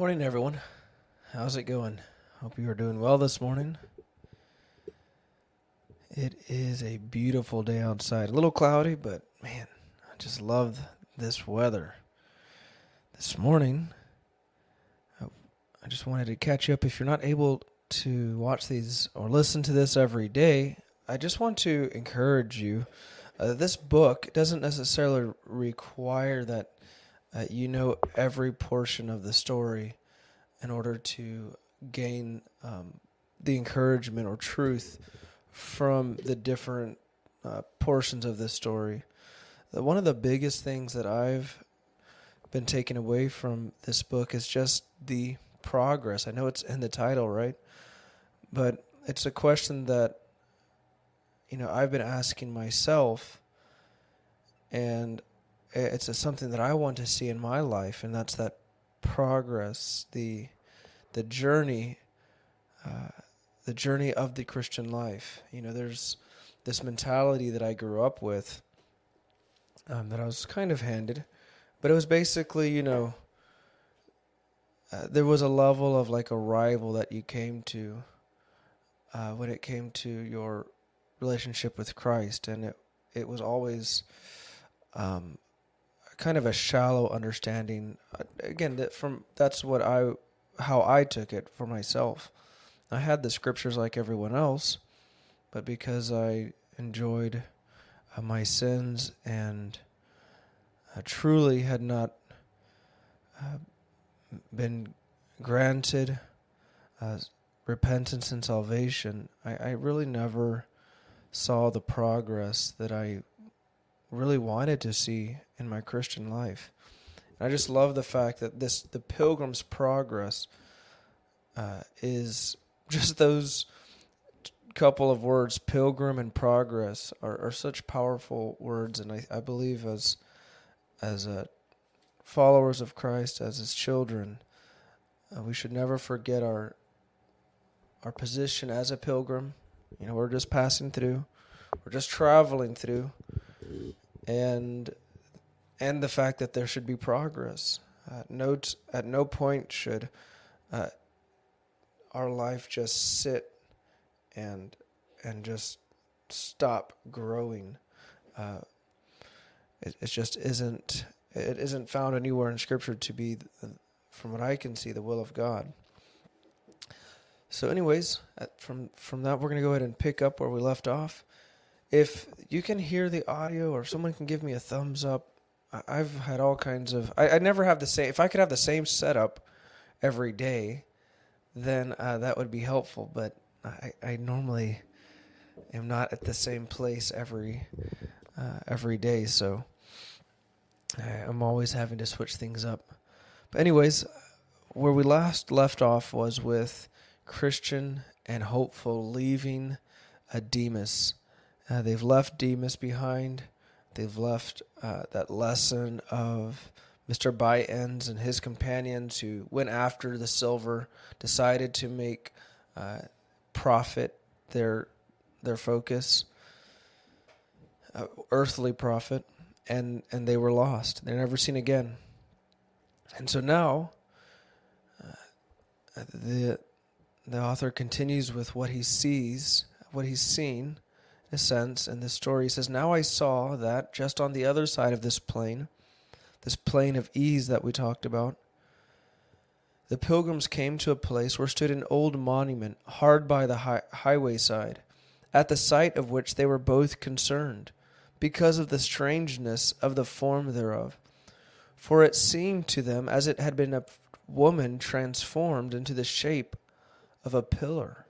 Morning, everyone. How's it going? Hope you are doing well this morning. It is a beautiful day outside. A little cloudy, but man, I just love this weather. This morning, I just wanted to catch you up. If you're not able to watch these or listen to this every day, I just want to encourage you. Uh, this book doesn't necessarily require that uh, you know every portion of the story in order to gain um, the encouragement or truth from the different uh, portions of this story. One of the biggest things that I've been taken away from this book is just the progress. I know it's in the title, right? But it's a question that you know I've been asking myself and it's a, something that I want to see in my life, and that's that progress, the the journey, uh, the journey of the Christian life. You know, there's this mentality that I grew up with um, that I was kind of handed, but it was basically, you know, uh, there was a level of like arrival that you came to uh, when it came to your relationship with Christ, and it it was always um, kind of a shallow understanding. Again, that from that's what I how I took it for myself. I had the scriptures like everyone else, but because I enjoyed uh, my sins and uh, truly had not uh, been granted uh, repentance and salvation, I, I really never saw the progress that I really wanted to see in my Christian life. And I just love the fact that this the Pilgrim's Progress uh, is just those couple of words, pilgrim and progress, are, are such powerful words, and I, I believe as as uh, followers of Christ, as His children, uh, we should never forget our our position as a pilgrim. You know, we're just passing through, we're just traveling through, and and the fact that there should be progress. Uh, no, at no point should uh, our life just sit and and just stop growing. Uh, it, it just isn't. It isn't found anywhere in Scripture to be, from what I can see, the will of God. So, anyways, from from that, we're gonna go ahead and pick up where we left off. If you can hear the audio, or someone can give me a thumbs up, I've had all kinds of. I, I never have the same. If I could have the same setup every day, then uh, that would be helpful. But I, I normally am not at the same place every uh, every day, so I'm always having to switch things up. But anyways, where we last left off was with Christian and hopeful leaving a Demas. Uh, they've left Demas behind. They've left uh, that lesson of Mr. By Ends and his companions who went after the silver, decided to make uh, profit their their focus, uh, earthly profit, and and they were lost. They're never seen again. And so now, uh, the the author continues with what he sees, what he's seen, sense, in this story. He says, "Now I saw that just on the other side of this plain." this plain of ease that we talked about, the pilgrims came to a place where stood an old monument hard by the hi- highway side, at the sight of which they were both concerned, because of the strangeness of the form thereof. For it seemed to them as it had been a woman transformed into the shape of a pillar.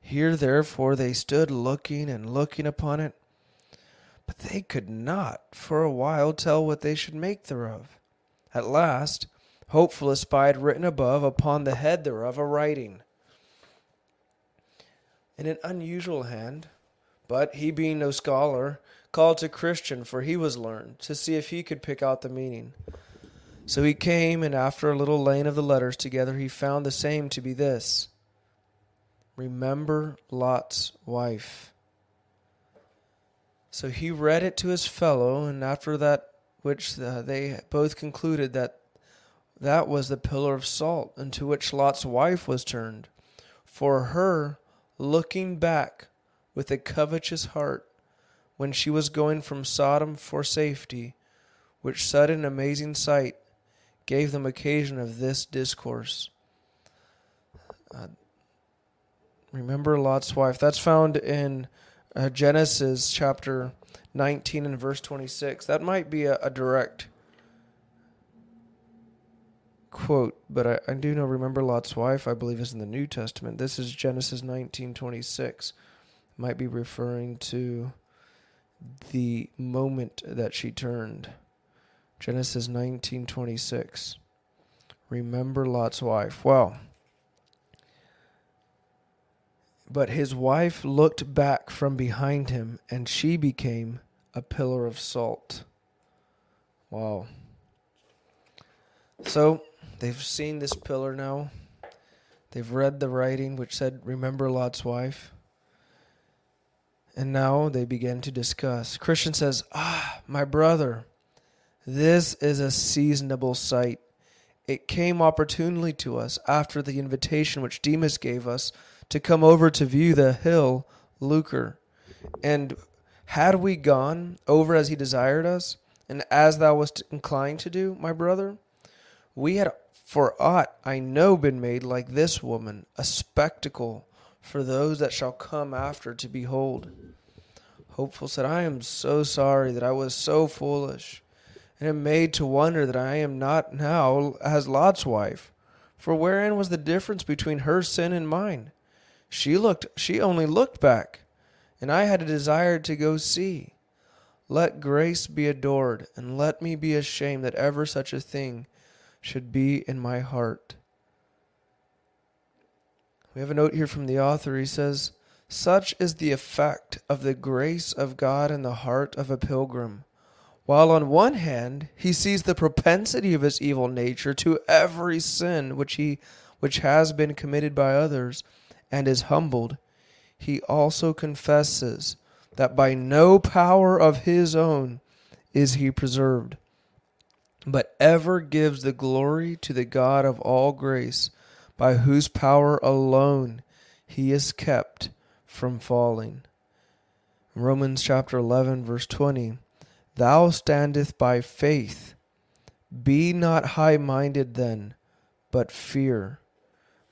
Here, therefore, they stood looking and looking upon it. But they could not for a while tell what they should make thereof. At last, Hopeful espied written above upon the head thereof a writing in an unusual hand, but he being no scholar, called to Christian, for he was learned, to see if he could pick out the meaning. So he came, and after a little laying of the letters together, he found the same to be this Remember Lot's wife. So he read it to his fellow, and after that, which uh, they both concluded that that was the pillar of salt into which Lot's wife was turned. For her, looking back with a covetous heart, when she was going from Sodom for safety, which sudden amazing sight gave them occasion of this discourse. Uh, remember Lot's wife. That's found in uh, Genesis chapter 19 and verse 26. That might be a, a direct quote, but I, I do know remember Lot's wife, I believe is in the New Testament. This is Genesis 19:26. Might be referring to the moment that she turned. Genesis 19:26. Remember Lot's wife. Well, but his wife looked back from behind him and she became a pillar of salt. Wow. So, they've seen this pillar now. They've read the writing which said remember Lot's wife. And now they begin to discuss. Christian says, Ah, my brother, this is a seasonable sight. It came opportunely to us after the invitation which Demas gave us to come over to view the hill Lucre. And had we gone over as he desired us, and as thou wast inclined to do, my brother, we had for aught I know been made like this woman, a spectacle for those that shall come after to behold. Hopeful said, I am so sorry that I was so foolish, and am made to wonder that I am not now as Lot's wife. For wherein was the difference between her sin and mine? She looked she only looked back, and I had a desire to go see. Let grace be adored, and let me be ashamed that ever such a thing should be in my heart. We have a note here from the author. He says, Such is the effect of the grace of God in the heart of a pilgrim. While on one hand he sees the propensity of his evil nature to every sin which he which has been committed by others, and is humbled, he also confesses that by no power of his own is he preserved, but ever gives the glory to the God of all grace, by whose power alone he is kept from falling. Romans chapter 11, verse 20 Thou standeth by faith. Be not high minded then, but fear.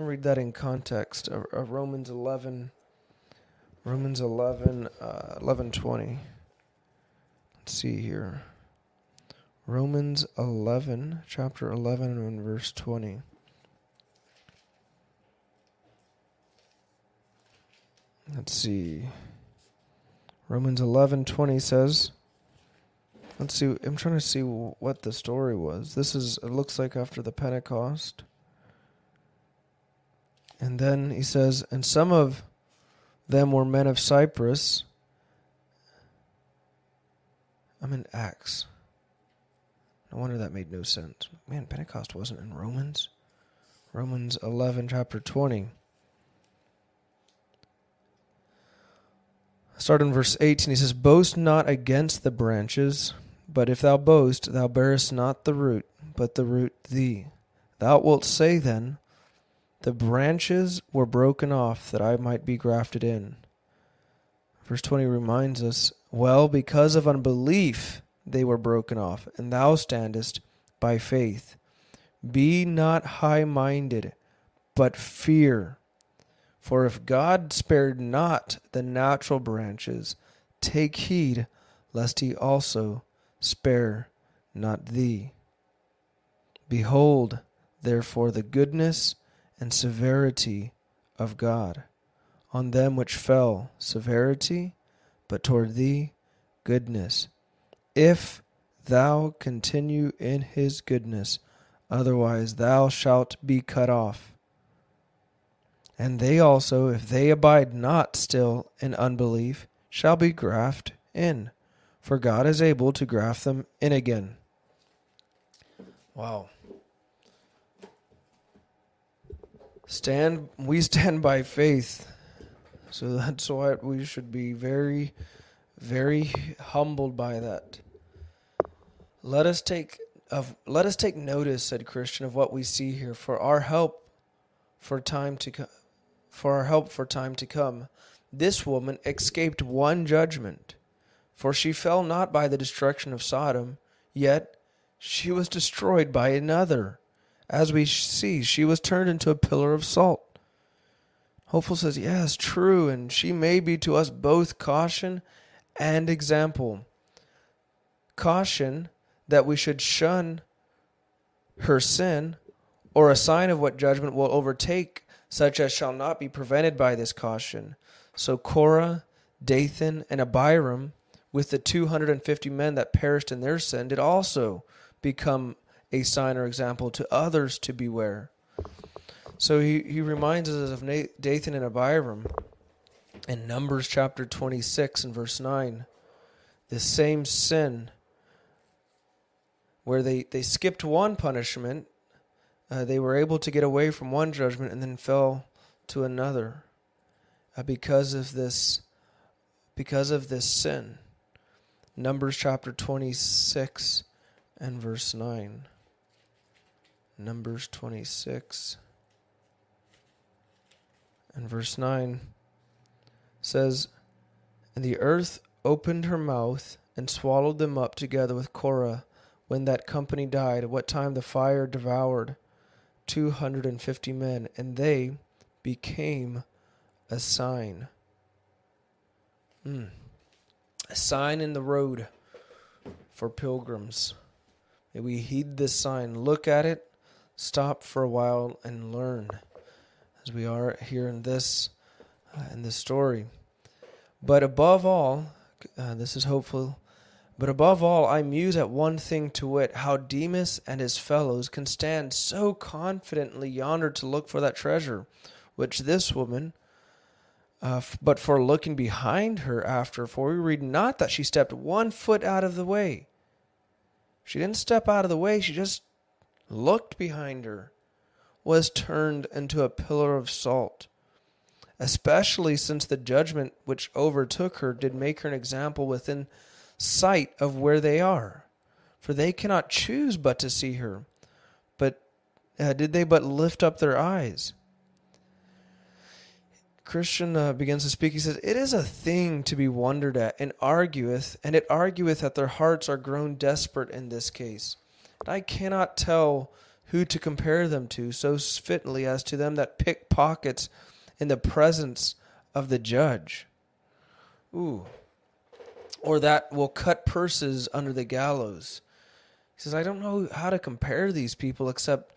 I'll read that in context. Uh, Romans 11, Romans 11, uh, 11 20. Let's see here. Romans 11, chapter 11, and verse 20. Let's see. Romans 11, 20 says, Let's see. I'm trying to see what the story was. This is, it looks like after the Pentecost. And then he says, and some of them were men of Cyprus. I'm in Acts. No wonder that made no sense. Man, Pentecost wasn't in Romans. Romans 11, chapter 20. Start in verse 18. He says, Boast not against the branches, but if thou boast, thou bearest not the root, but the root thee. Thou wilt say then, the branches were broken off that I might be grafted in. Verse 20 reminds us, Well, because of unbelief they were broken off, and thou standest by faith. Be not high minded, but fear. For if God spared not the natural branches, take heed lest he also spare not thee. Behold, therefore, the goodness and severity of God. On them which fell, severity, but toward thee, goodness. If thou continue in his goodness, otherwise thou shalt be cut off. And they also, if they abide not still in unbelief, shall be grafted in, for God is able to graft them in again. Wow. Stand we stand by faith so that's why we should be very very humbled by that let us take of let us take notice, said Christian, of what we see here for our help for time to co- for our help for time to come. This woman escaped one judgment, for she fell not by the destruction of Sodom, yet she was destroyed by another. As we see, she was turned into a pillar of salt. Hopeful says, Yes, true, and she may be to us both caution and example. Caution that we should shun her sin, or a sign of what judgment will overtake, such as shall not be prevented by this caution. So Korah, Dathan, and Abiram, with the 250 men that perished in their sin, did also become a sign or example to others to beware. So he, he reminds us of Dathan and Abiram in Numbers chapter 26 and verse 9. The same sin where they, they skipped one punishment, uh, they were able to get away from one judgment and then fell to another uh, because of this because of this sin. Numbers chapter 26 and verse 9. Numbers 26 and verse 9 says, And the earth opened her mouth and swallowed them up together with Korah when that company died, at what time the fire devoured 250 men, and they became a sign. Mm. A sign in the road for pilgrims. May we heed this sign, look at it, stop for a while, and learn as we are here in this uh, in this story. But above all, uh, this is hopeful. But above all, I muse at one thing to wit, how Demas and his fellows can stand so confidently yonder to look for that treasure, which this woman, uh, f- but for looking behind her after, for we read not that she stepped one foot out of the way. She didn't step out of the way, she just looked behind her was turned into a pillar of salt, especially since the judgment which overtook her did make her an example within sight of where they are. For they cannot choose but to see her. But uh, did they but lift up their eyes? Christian uh, begins to speak. He says, It is a thing to be wondered at, and argueth, and it argueth that their hearts are grown desperate in this case. I cannot tell who to compare them to so fitly as to them that pick pockets in the presence of the judge. Ooh. Or that will cut purses under the gallows. He says, I don't know how to compare these people except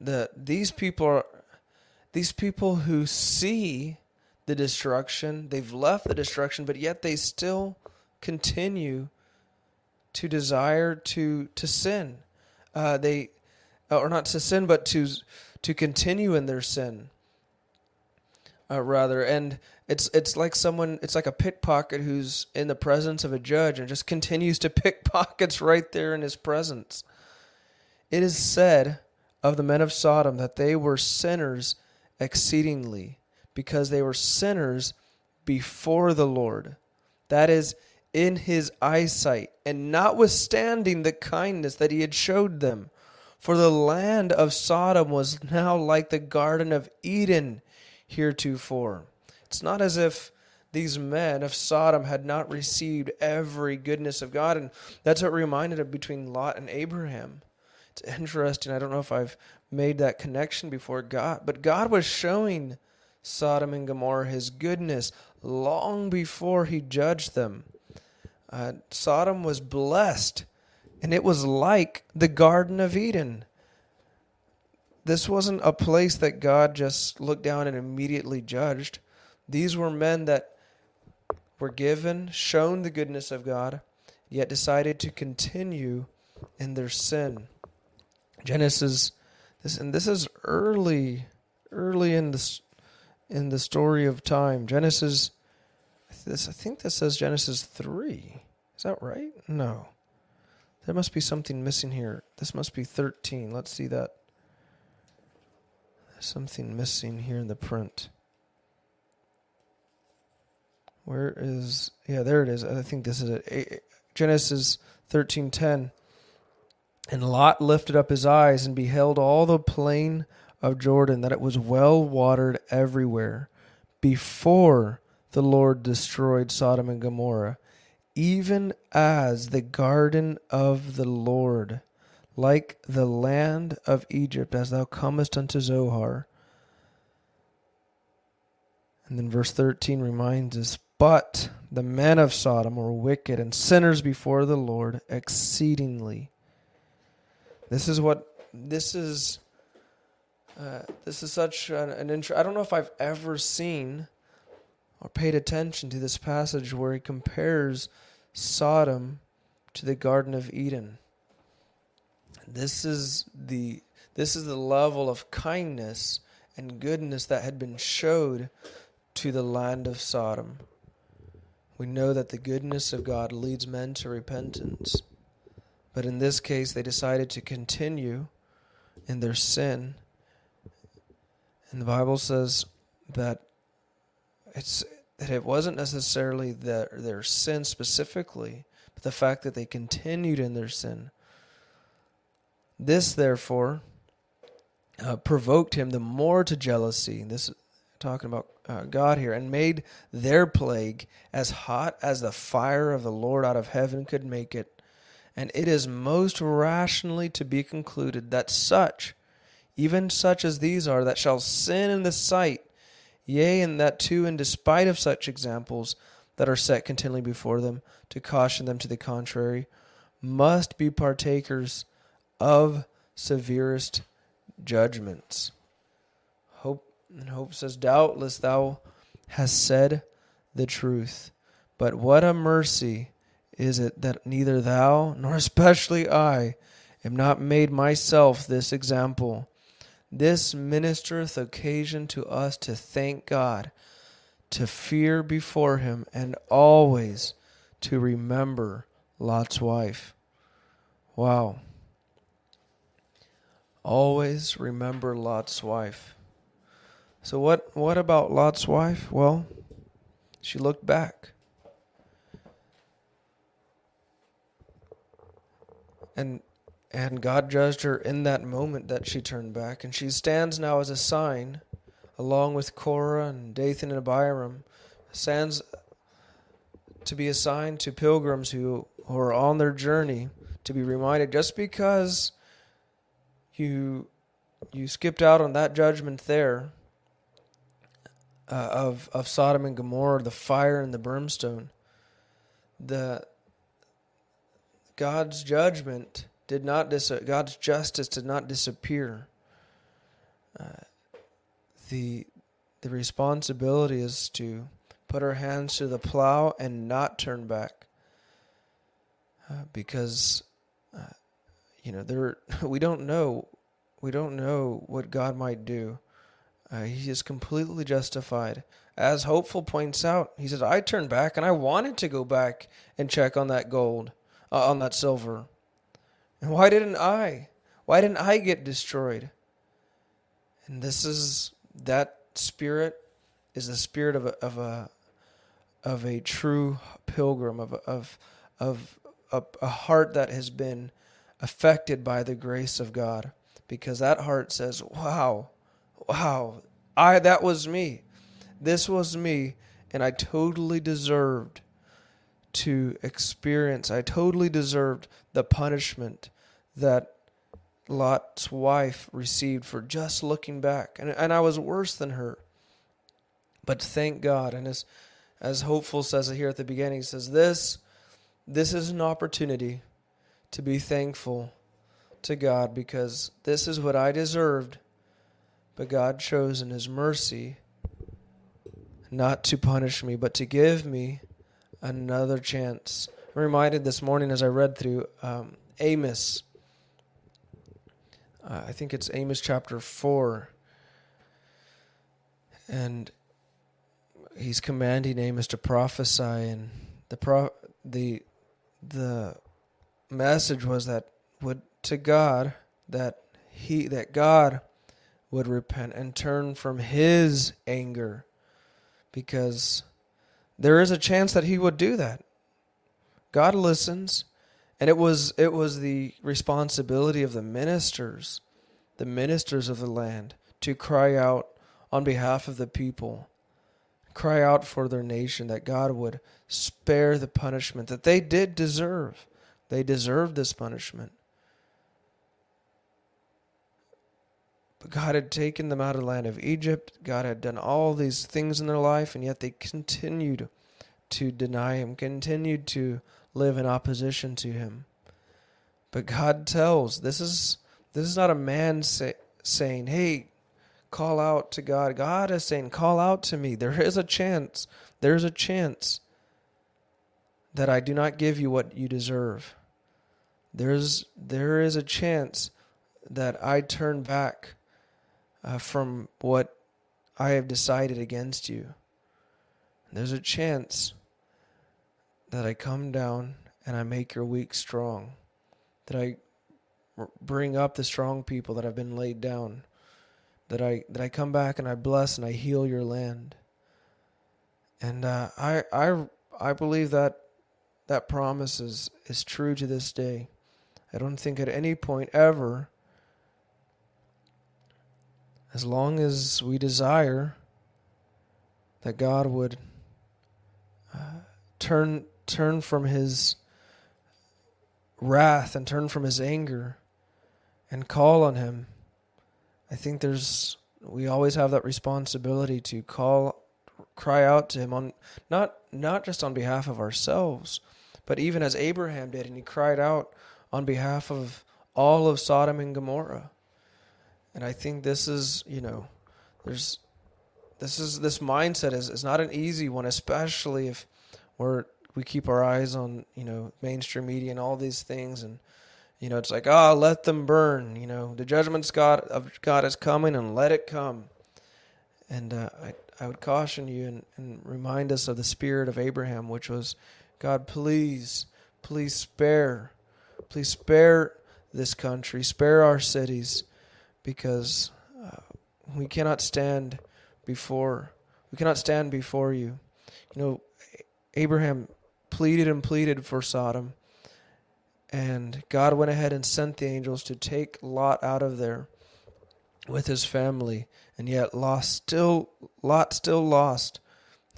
that these people are these people who see the destruction, they've left the destruction, but yet they still continue to desire to to sin. Uh, they uh, or not to sin, but to to continue in their sin. Uh, rather, and it's it's like someone, it's like a pickpocket who's in the presence of a judge and just continues to pickpockets right there in his presence. It is said of the men of Sodom that they were sinners exceedingly, because they were sinners before the Lord. That is, in his eyesight, and notwithstanding the kindness that he had showed them. For the land of Sodom was now like the Garden of Eden heretofore. It's not as if these men of Sodom had not received every goodness of God. And that's what reminded of between Lot and Abraham. It's interesting. I don't know if I've made that connection before God, but God was showing Sodom and Gomorrah his goodness long before he judged them. Uh, Sodom was blessed and it was like the Garden of Eden. This wasn't a place that God just looked down and immediately judged. These were men that were given, shown the goodness of God, yet decided to continue in their sin. Genesis this and this is early early in this in the story of time. Genesis this I think this says Genesis 3. Is that right? No. There must be something missing here. This must be 13. Let's see that. There's something missing here in the print. Where is yeah, there it is. I think this is it. Genesis 13:10. And Lot lifted up his eyes and beheld all the plain of Jordan, that it was well watered everywhere, before the Lord destroyed Sodom and Gomorrah, even as the garden of the Lord, like the land of Egypt, as thou comest unto Zoar. And then verse 13 reminds us But the men of Sodom were wicked and sinners before the Lord exceedingly. This is what this is. Uh, this is such an, an intro. I don't know if I've ever seen or paid attention to this passage where he compares Sodom to the Garden of Eden. This is the this is the level of kindness and goodness that had been showed to the land of Sodom. We know that the goodness of God leads men to repentance. But in this case, they decided to continue in their sin. And the Bible says that it's that it wasn't necessarily their, their sin specifically, but the fact that they continued in their sin. This, therefore, uh, provoked him the more to jealousy. This talking about uh, God here, and made their plague as hot as the fire of the Lord out of heaven could make it. And it is most rationally to be concluded that such, even such as these are, that shall sin in the sight, yea, and that too in despite of such examples that are set continually before them, to caution them to the contrary, must be partakers of severest judgments. Hope and hope says, Doubtless thou hast said the truth, but what a mercy is it that neither thou nor especially I am not made myself this example. This ministereth occasion to us to thank God, to fear before him, and always to remember Lot's wife. Wow. Always remember Lot's wife. So what what about Lot's wife? Well, she looked back. And and God judged her in that moment that she turned back. And she stands now as a sign, along with Korah and Dathan and Abiram, stands to be a sign to pilgrims who, who are on their journey to be reminded just because you you skipped out on that judgment there uh, of of Sodom and Gomorrah, the fire and the brimstone. The God's judgment did not dis- God's justice did not disappear. Uh, the the responsibility is to put our hands to the plow and not turn back, uh, because uh, you know there we don't know we don't know what God might do. Uh, he is completely justified. As Hopeful points out, he says, I turned back and I wanted to go back and check on that gold uh, on that silver. And why didn't I? Why didn't I get destroyed? And this is that spirit is the spirit of a of a of a true pilgrim of of of a, a heart that has been affected by the grace of God because that heart says, "Wow, wow, I that was me. This was me and I totally deserved to experience. I totally deserved the punishment that Lot's wife received for just looking back. And, and I was worse than her. But thank God. And as, as Hopeful says it here at the beginning, he says, This, this is an opportunity to be thankful to God because this is what I deserved. But God chose in His mercy not to punish me, but to give me another chance. I'm reminded this morning as I read through um, Amos. Uh, I think it's Amos chapter 4. And he's commanding Amos to prophesy and the pro- the the message was that would to God that he that God would repent and turn from his anger because there is a chance that he would do that. God listens And it was it was the responsibility of the ministers, the ministers of the land, to cry out on behalf of the people, cry out for their nation that God would spare the punishment that they did deserve. They deserved this punishment. But God had taken them out of the land of Egypt. God had done all these things in their life, and yet they continued to deny Him, continued to live in opposition to Him. But God tells this is this is not a man say, saying, "Hey, call out to God." God is saying, "Call out to me." There is a chance. There's a chance that I do not give you what you deserve. There's there is a chance that I turn back uh, from what I have decided against you. There's a chance that I come down and I make your weak strong, that I bring up the strong people that have been laid down, that I that I come back and I bless and I heal your land. And uh, I I I believe that that promise is, is true to this day. I don't think at any point ever as long as we desire that God would uh, turn turn from his wrath and turn from his anger and call on him I think there's we always have that responsibility to call cry out to him on not not just on behalf of ourselves but even as Abraham did and he cried out on behalf of all of Sodom and Gomorrah and I think this is, you know, there's this is this mindset is, is not an easy one, especially if we're we keep our eyes on, you know, mainstream media and all these things and you know, it's like, ah, oh, let them burn. You know, the judgment's God of God is coming, and let it come. And uh, I, I would caution you and, and remind us of the spirit of Abraham, which was, God, please, please spare, please spare this country, spare our cities, because uh, we cannot stand before we cannot stand before you. You know, Abraham pleaded and pleaded for Sodom, and God went ahead and sent the angels to take Lot out of there with his family, and yet Lot still Lot still lost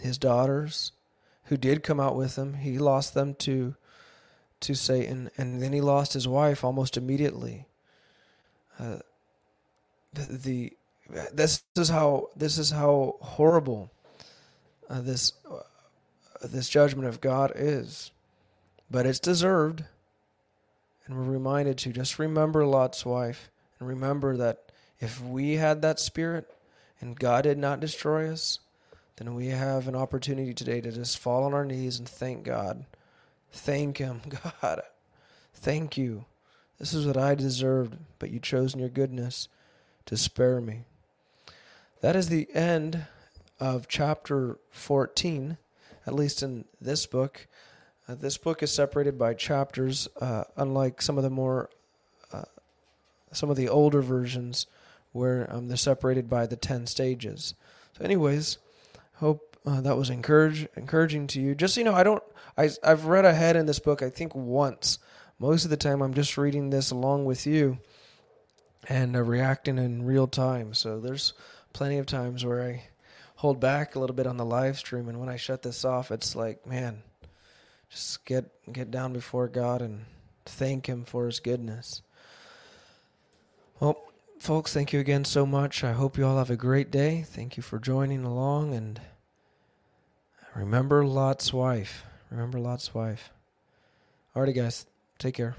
his daughters, who did come out with him. He lost them to to Satan, and then he lost his wife almost immediately. Uh, the, this is how this is how horrible uh, this uh, this judgment of God is, but it's deserved. And we're reminded to just remember Lot's wife and remember that if we had that spirit and God did not destroy us, then we have an opportunity today to just fall on our knees and thank God. Thank Him, God. Thank you. This is what I deserved, but you chose in your goodness to spare me. That is the end of chapter 14, at least in this book. Uh, this book is separated by chapters, uh, unlike some of the more, uh, some of the older versions, where um, they're separated by the ten stages. So, anyways, hope uh, that was encourage encouraging to you. Just so you know, I don't, I I've read ahead in this book. I think once. Most of the time, I'm just reading this along with you and uh, reacting in real time. So there's plenty of times where I hold back a little bit on the live stream, and when I shut this off, it's like, man, just get get down before God and thank Him for His goodness. Well, folks, thank you again so much. I hope you all have a great day. Thank you for joining along, and remember Lot's wife. Remember Lot's wife. Alrighty, guys, take care.